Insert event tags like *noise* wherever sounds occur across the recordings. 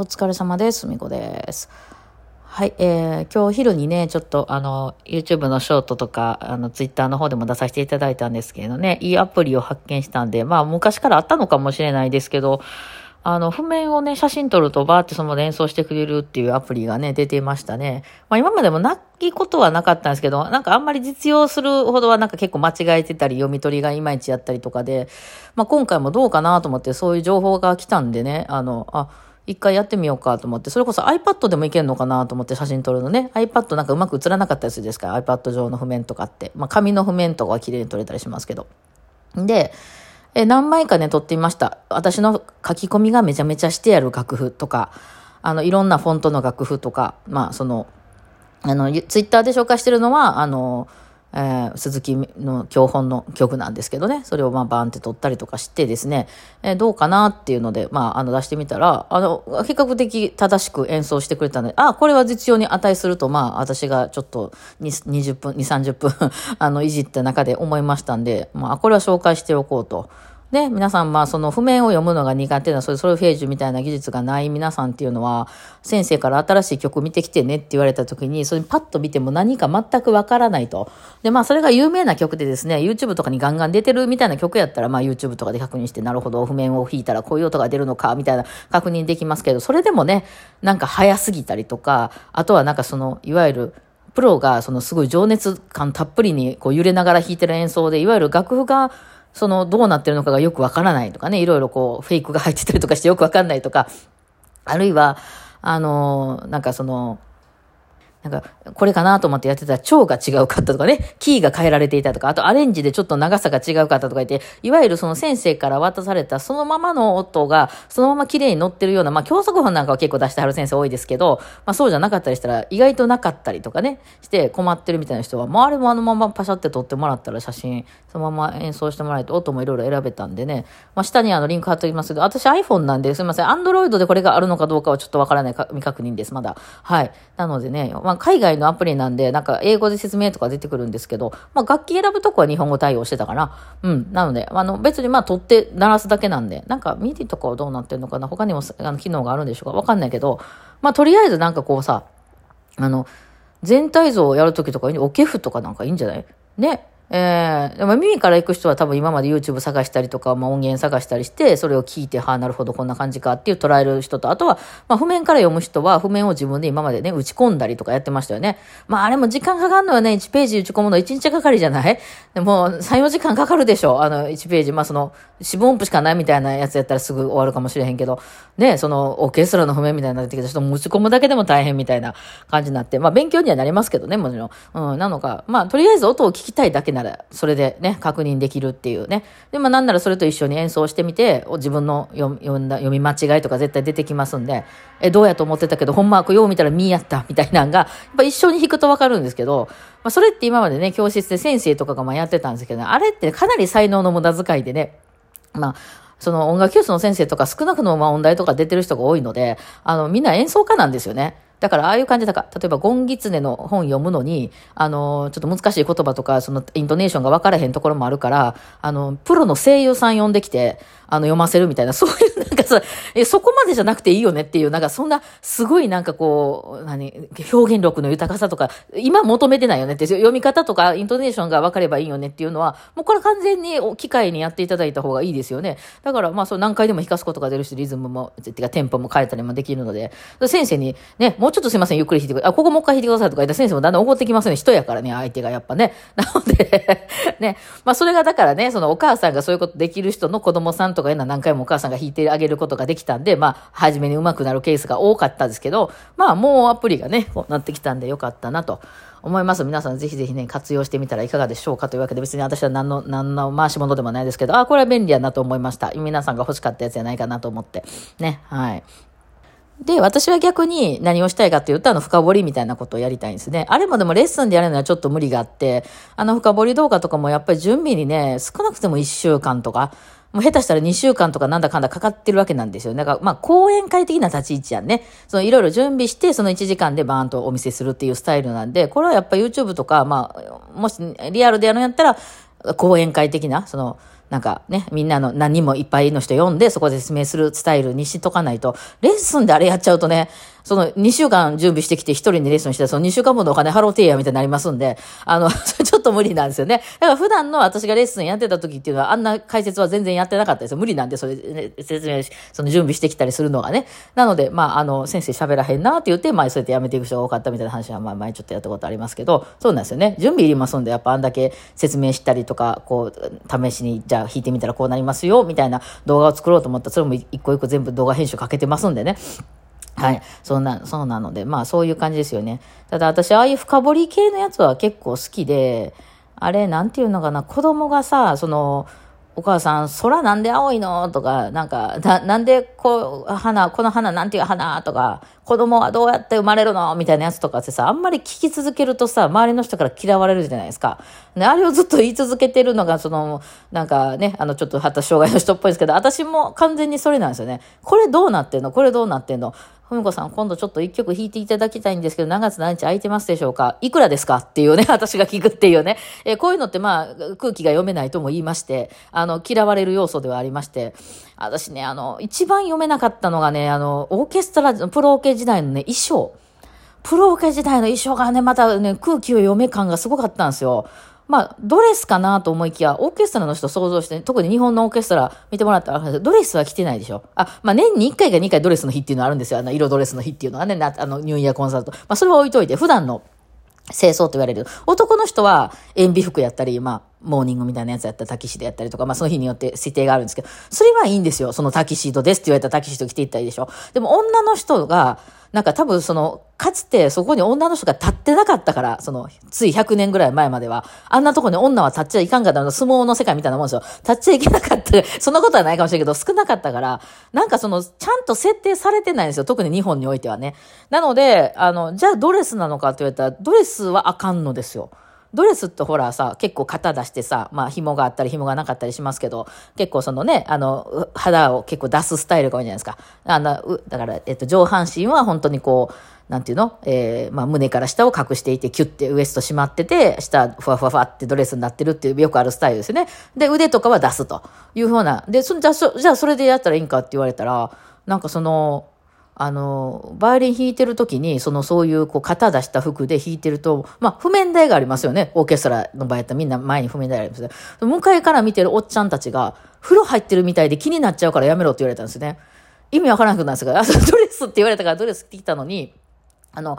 お疲れ様です。みこです。はい、えー、今日昼にね、ちょっとあの、YouTube のショートとか、あの、Twitter の方でも出させていただいたんですけれどね、いいアプリを発見したんで、まあ、昔からあったのかもしれないですけど、あの、譜面をね、写真撮るとバーってその連想してくれるっていうアプリがね、出てましたね。まあ今までもなきことはなかったんですけど、なんかあんまり実用するほどはなんか結構間違えてたり、読み取りがいまいちやったりとかで、まあ今回もどうかなと思ってそういう情報が来たんでね、あの、あ、一回やってみようかと思って、それこそ iPad でもいけるのかなと思って写真撮るのね。iPad なんかうまく映らなかったりするですから iPad 上の譜面とかって。まあ紙の譜面とかは綺麗に撮れたりしますけど。で、え何枚かね、撮ってみました。私の書き込みがめちゃめちゃしてある楽譜とか、あの、いろんなフォントの楽譜とか、まあ、その、あの、ツイッターで紹介してるのは、あの、えー、鈴木の教本の曲なんですけどね、それをまあバーンって撮ったりとかしてですね、えー、どうかなっていうので、まあ、あの出してみたら、あの、比較的正しく演奏してくれたので、あ、これは実用に値すると、まあ、私がちょっと20分、2、30分 *laughs* あの、いじった中で思いましたんで、まあ、これは紹介しておこうと。で、皆さん、まあ、その譜面を読むのが苦手な、そういうソルフェージュみたいな技術がない皆さんっていうのは、先生から新しい曲見てきてねって言われた時に、それパッと見ても何か全くわからないと。で、まあ、それが有名な曲でですね、YouTube とかにガンガン出てるみたいな曲やったら、まあ、YouTube とかで確認して、なるほど、譜面を弾いたらこういう音が出るのか、みたいな確認できますけど、それでもね、なんか早すぎたりとか、あとはなんかその、いわゆる、プロがそのすごい情熱感たっぷりにこう揺れながら弾いてる演奏で、いわゆる楽譜が、その、どうなってるのかがよくわからないとかね、いろいろこう、フェイクが入ってたりとかしてよくわかんないとか、あるいは、あの、なんかその、なんか、これかなと思ってやってたら、腸が違うかったとかね、キーが変えられていたとか、あとアレンジでちょっと長さが違うかったとか言って、いわゆるその先生から渡されたそのままの音が、そのまま綺麗に乗ってるような、まあ教則本なんかは結構出してはる先生多いですけど、まあそうじゃなかったりしたら、意外となかったりとかね、して困ってるみたいな人は、まああれもあのままパシャって撮ってもらったら写真、そのまま演奏してもらえて、音もいろいろ選べたんでね、まあ下にあのリンク貼っておきますけど、私 iPhone なんで、すみません、Android でこれがあるのかどうかはちょっとわからないか未確認です、まだ。はい。なのでね、まあ海外のアプリなんで、なんか英語で説明とか出てくるんですけど、まあ楽器選ぶとこは日本語対応してたから。うん。なので、あの別にまあ取って鳴らすだけなんで、なんか MIDI とかはどうなってるのかな他にもあの機能があるんでしょうかわかんないけど、まあとりあえずなんかこうさ、あの、全体像をやるときとかに、オケ譜とかなんかいいんじゃない？ね。えー、でも耳から行く人は多分今まで YouTube 探したりとか、まあ、音源探したりして、それを聞いて、はあ、なるほど、こんな感じかっていう捉える人と、あとは、まあ、譜面から読む人は、譜面を自分で今までね、打ち込んだりとかやってましたよね。まあ、あれも時間かかるのよね。1ページ打ち込むの1日かかりじゃない？でも、3、4時間かかるでしょ。あの、1ページ。まあ、その、四分音符しかないみたいなやつやったらすぐ終わるかもしれへんけど、ね、その、オーケストラの譜面みたいになってきて、ちょっと打ち込むだけでも大変みたいな感じになって、まあ、勉強にはなりますけどね、もちろん。うん、なのか、まあ、とりあえず音を聞きたいだけなら、それで、ね、確認できるっていうね。で、まあなんならそれと一緒に演奏してみて、自分の読んだ読み間違いとか絶対出てきますんで、え、どうやと思ってたけど、ほんま、よう見たらミーやったみたいなのが、やっぱ一緒に弾くとわかるんですけど、まあそれって今までね、教室で先生とかがまあやってたんですけど、ね、あれってかなり才能の無駄遣いでね、まあ、その音楽教室の先生とか少なくともまあ音大とか出てる人が多いので、あの、みんな演奏家なんですよね。だから、ああいう感じだから、例えば、ゴンギツネの本読むのに、あの、ちょっと難しい言葉とか、その、イントネーションが分からへんところもあるから、あの、プロの声優さん呼んできて、あの、読ませるみたいな、そういう、流かさ、え、そこまでじゃなくていいよねっていう、なんか、そんな、すごいなんかこう、何、表現力の豊かさとか、今求めてないよねって、読み方とか、イントネーションが分かればいいよねっていうのは、もうこれ完全に機械にやっていただいた方がいいですよね。だから、まあ、そう何回でも弾かすことが出るし、リズムも、てか、テンポも変えたりもできるので、先生に、ね、もうちょっとすいません、ゆっくり弾いてくれ。あ、ここもう一回弾いてくださいとか言ったら先生もだんだん怒ってきますね。人やからね、相手がやっぱね。なのでね、まあそれがだからね、そのお母さんがそういうことできる人の子供さんとかいうのは何回もお母さんが弾いてあげるることができたんで、まあ、初めに上手くなるケースが多かったですけど、まあもうアプリがね、こうなってきたんでよかったなと。思います。皆さんぜひぜひね、活用してみたらいかがでしょうかというわけで、別に私は何の、何の回し物でもないですけど、あ、これは便利やなと思いました。皆さんが欲しかったやつじゃないかなと思って。ね、はい。で、私は逆に何をしたいかって言ったら、あの、深掘りみたいなことをやりたいんですね。あれもでもレッスンでやるのはちょっと無理があって、あの、深掘り動画とかもやっぱり準備にね、少なくても1週間とか、もう下手したら2週間とかなんだかんだかかってるわけなんですよ。だから、まあ、講演会的な立ち位置やんね。その、いろいろ準備して、その1時間でバーンとお見せするっていうスタイルなんで、これはやっぱ YouTube とか、まあ、もしリアルでやるんやったら、講演会的な、その、なんかね、みんなの何人もいっぱいの人読んで、そこで説明するスタイルにしとかないと、レッスンであれやっちゃうとね、その2週間準備してきて1人にレッスンして、その2週間分のお金払うてやみたいになりますんで、あの、*laughs* ちょっと無理なんですよね。だから普段の私がレッスンやってた時っていうのは、あんな解説は全然やってなかったですよ。無理なんで、それ、ね、説明し、その準備してきたりするのがね。なので、まあ、あの、先生喋らへんなって言って、まあ、そうやってやめていく人が多かったみたいな話は、まあ、前ちょっとやったことありますけど、そうなんですよね。準備いりますんで、やっぱあんだけ説明したりとか、こう、試しに、じゃあ弾いてみたらこうなりますよ、みたいな動画を作ろうと思ったら、それも一個一個全部動画編集かけてますんでね。はい。そんな、そうなので、まあそういう感じですよね。ただ私、ああいう深掘り系のやつは結構好きで、あれ、なんていうのかな、子供がさ、その、お母さん、空なんで青いの？とか、なんか、な、なんでこう、花、この花なんていう花とか、子供はどうやって生まれるのみたいなやつとかってさ、あんまり聞き続けるとさ、周りの人から嫌われるじゃないですか。で、あれをずっと言い続けてるのが、その、なんかね、あの、ちょっと発達障害の人っぽいですけど、私も完全にそれなんですよね。これどうなってんの？これどうなってんの？ふみこさん、今度ちょっと一曲弾いていただきたいんですけど、何月何日空いてますでしょうか？いくらですか？っていうね、*laughs* 私が聞くっていうね。えー、こういうのってまあ、空気が読めないとも言いまして、あの、嫌われる要素ではありまして、私ね、あの、一番読めなかったのがね、あの、オーケストラ、プロオケ時代のね、衣装。プロオケ時代の衣装がね、またね、空気を読め感がすごかったんですよ。まあ、ドレスかなと思いきや、オーケストラの人想像して、特に日本のオーケストラ見てもらったら、ドレスは着てないでしょ。あ、まあ年に1回か2回ドレスの日っていうのはあるんですよ。あの、色ドレスの日っていうのはね、あの、ニューイヤーコンサート。まあ、それは置いといて、普段の清掃と言われる。男の人は塩ビ服やったり、まあ、モーニングみたいなやつやったらタキシードやったりとか、まあその日によって指定があるんですけど、それはいいんですよ。そのタキシードですって言われたらタキシード着ていったらいいでしょ。でも女の人が、なんか多分その、かつてそこに女の人が立ってなかったから、その、つい100年ぐらい前までは、あんなとこに女は立っちゃいかんかったの、相撲の世界みたいなもんですよ。立っちゃいけなかった。*laughs* そんなことはないかもしれんけど、少なかったから、なんかその、ちゃんと設定されてないんですよ。特に日本においてはね。なので、あの、じゃあドレスなのかって言われたら、ドレスはあかんのですよ。ドレスってほらさ、結構型出してさ、まあ紐があったり紐がなかったりしますけど、結構そのね、あの、肌を結構出すスタイルが多いじゃないですか。あの、だから、えっと、上半身は本当にこう、なんていうの？えー、まあ胸から下を隠していて、キュッてウエスト締まってて、下、ふわふわふわってドレスになってるっていうよくあるスタイルですよね。で、腕とかは出すというふうな。で、そじゃあ、じゃあそれでやったらいいんかって言われたら、なんかその、あの、バイオリン弾いてる時に、そのそういうこう型出した服で弾いてると、まあ譜面台がありますよね。オーケストラの場合やったらみんな前に譜面台ありますね向かいから見てるおっちゃんたちが、風呂入ってるみたいで気になっちゃうからやめろって言われたんですね。意味わからなくなるんですが、ドレスって言われたからドレス着てきたのに、あの、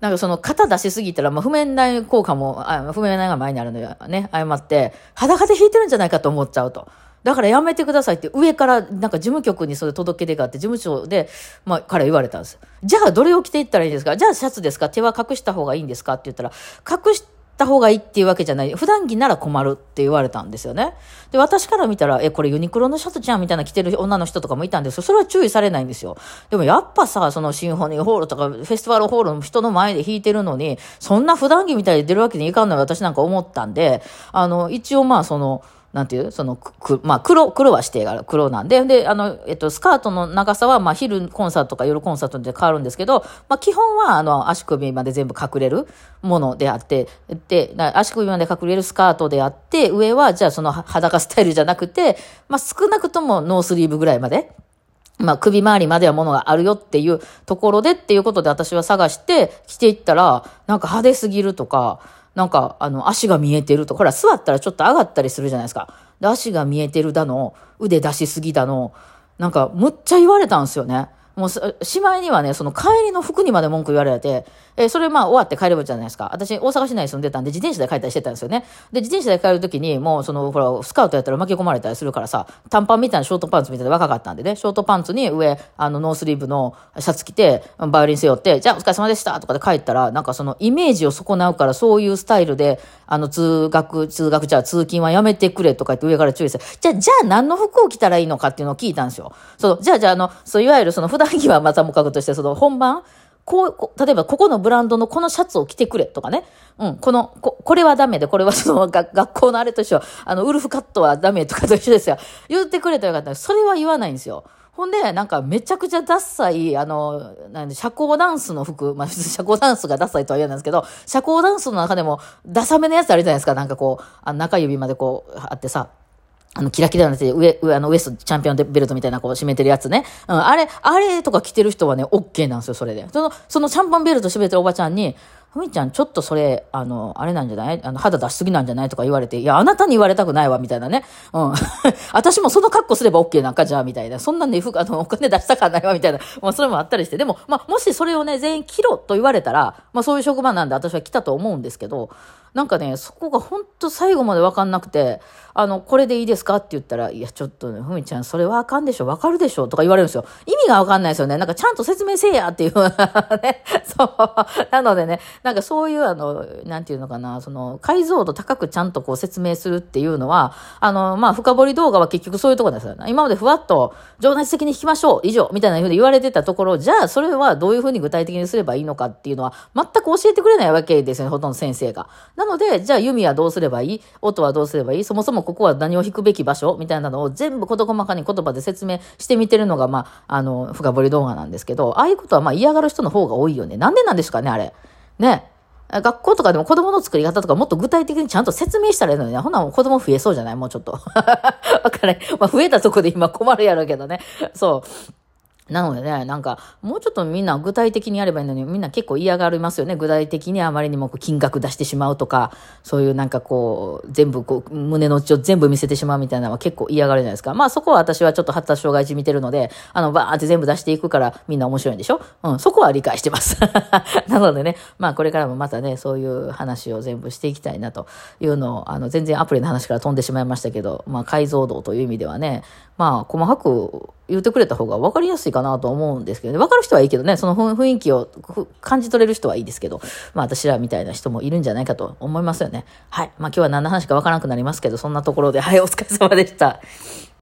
なんかその型出しすぎたら、まあ、譜面台効果も、あ譜面台が前にあるのよね、誤って、裸で弾いてるんじゃないかと思っちゃうと。だからやめてくださいって上からなんか事務局にそれ届け出があって事務所で、まあ、から言われたんです。じゃあどれを着ていったらいいんですか？じゃあシャツですか？手は隠した方がいいんですか？って言ったら、隠した方がいいっていうわけじゃない。普段着なら困るって言われたんですよね。で、私から見たら、え、これユニクロのシャツじゃんみたいな着てる女の人とかもいたんですよ。それは注意されないんですよ。でもやっぱさ、そのシンフォニーホールとかフェスティバルホールの人の前で弾いてるのに、そんな普段着みたいに出るわけにいかんのよ私なんか思ったんで、あの、一応まあその、なんていう？その、く、まあ、黒、黒は指定がある。黒なんで。で、あの、えっと、スカートの長さは、まあ、昼コンサートとか夜コンサートで変わるんですけど、まあ、基本は、あの、足首まで全部隠れるものであって、で、足首まで隠れるスカートであって、上は、じゃあその裸スタイルじゃなくて、まあ、少なくともノースリーブぐらいまで。まあ、首周りまではものがあるよっていうところでっていうことで私は探して着ていったら、なんか派手すぎるとか、なんか、あの、足が見えてると。ほら、座ったらちょっと上がったりするじゃないですか。で、足が見えてるだの、腕出しすぎだの、なんか、むっちゃ言われたんですよね。もう、しまいにはね、その帰りの服にまで文句言われて、えー、それまあ終わって帰ればじゃないですか。私、大阪市内に住んでたんで、自転車で帰ったりしてたんですよね。で、自転車で帰るときに、もう、その、ほら、スカウトやったら巻き込まれたりするからさ、短パンみたいなショートパンツみたいな若かったんでね、ショートパンツに上、あの、ノースリーブのシャツ着て、バイオリン背負って、じゃあお疲れ様でしたとかで帰ったら、なんかそのイメージを損なうから、そういうスタイルで、あの、通学、通学じゃあ通勤はやめてくれとか言って上から注意して、じゃあ、じゃあ何の服を着たらいいのかっていうのを聞いたんですよ。そう、じゃあ、じゃあ、あの、そう、いわゆるその普段着はまたもかくとして、その本番、こう、例えばここのブランドのこのシャツを着てくれとかね。うん、この、ここれはダメで、これはその学校のあれとしては、あの、ウルフカットはダメとかと一緒ですよ。言ってくれたらよかったそれは言わないんですよ。ほんで、なんかめちゃくちゃダッサい、あの、なん、社交ダンスの服、まあ、社交ダンスがダッサいとは言わないんですけど、社交ダンスの中でも、ダサめのやつあるじゃないですか。なんかこう、あ中指までこう、あってさ、あの、キラキラになって上、上、あの、ウエストチャンピオンベルトみたいなこう締めてるやつね。うん、あれ、あれとか着てる人はね、OK なんですよ、それで。その、そのシャンパンベルト締めてるおばちゃんに、ふみちゃん、ちょっとそれ、あの、あれなんじゃない？あの、肌出しすぎなんじゃない？とか言われて、いや、あなたに言われたくないわ、みたいなね。うん。*laughs* 私もその格好すれば OK なんか、じゃあ、みたいな。そんなんで、あの、お金出したかないわ、みたいな。まあ、それもあったりして。でも、まあ、もしそれをね、全員着ろと言われたら、まあ、そういう職場なんで私は来たと思うんですけど、なんかね、そこが本当最後までわかんなくて、あの、これでいいですか？って言ったら、いや、ちょっとね、ふみちゃん、それはあかんでしょわかるでしょとか言われるんですよ。意味がわかんないですよね。なんかちゃんと説明せえやっていうね。そう。なのでね、なんかそういう、あの、なんていうのかな、その、解像度高くちゃんとこう説明するっていうのは、あの、まあ、深掘り動画は結局そういうところですよね。今までふわっと、情熱的に弾きましょう以上みたいなふうに言われてたところ、じゃあ、それはどういうふうに具体的にすればいいのかっていうのは、全く教えてくれないわけですよね、ほとんど先生が。なので、じゃあ、弓はどうすればいい？音はどうすればいい？そもそもここは何を弾くべき場所みたいなのを全部事細かに言葉で説明してみてるのが、まあ、あの、深掘り動画なんですけど、ああいうことはまあ嫌がる人の方が多いよね。なんでなんですかね、あれ。ね。学校とかでも子供の作り方とかもっと具体的にちゃんと説明したらいいのにね。ほな子供増えそうじゃない？もうちょっと。*laughs* わかん。まあ増えたとこで今困るやろうけどね。そう。なのでね、なんか、もうちょっとみんな具体的にやればいいのに、みんな結構嫌がりますよね。具体的にあまりにも金額出してしまうとか、そういうなんかこう、全部こう、胸の内を全部見せてしまうみたいなのは結構嫌がるじゃないですか。まあそこは私はちょっと発達障害児見てるので、あの、バーって全部出していくからみんな面白いんでしょ？うん、そこは理解してます。*laughs* なのでね、まあこれからもまたね、そういう話を全部していきたいなというのを、あの、全然アプリの話から飛んでしまいましたけど、まあ解像度という意味ではね、まあ細かく言ってくれた方が分かりやすいかなと思うんですけどね。分かる人はいいけどね、その雰囲気を感じ取れる人はいいですけど、まあ私らみたいな人もいるんじゃないかと思いますよね。はい。まあ今日は何の話か分からなくなりますけど、そんなところで、はい、お疲れ様でした。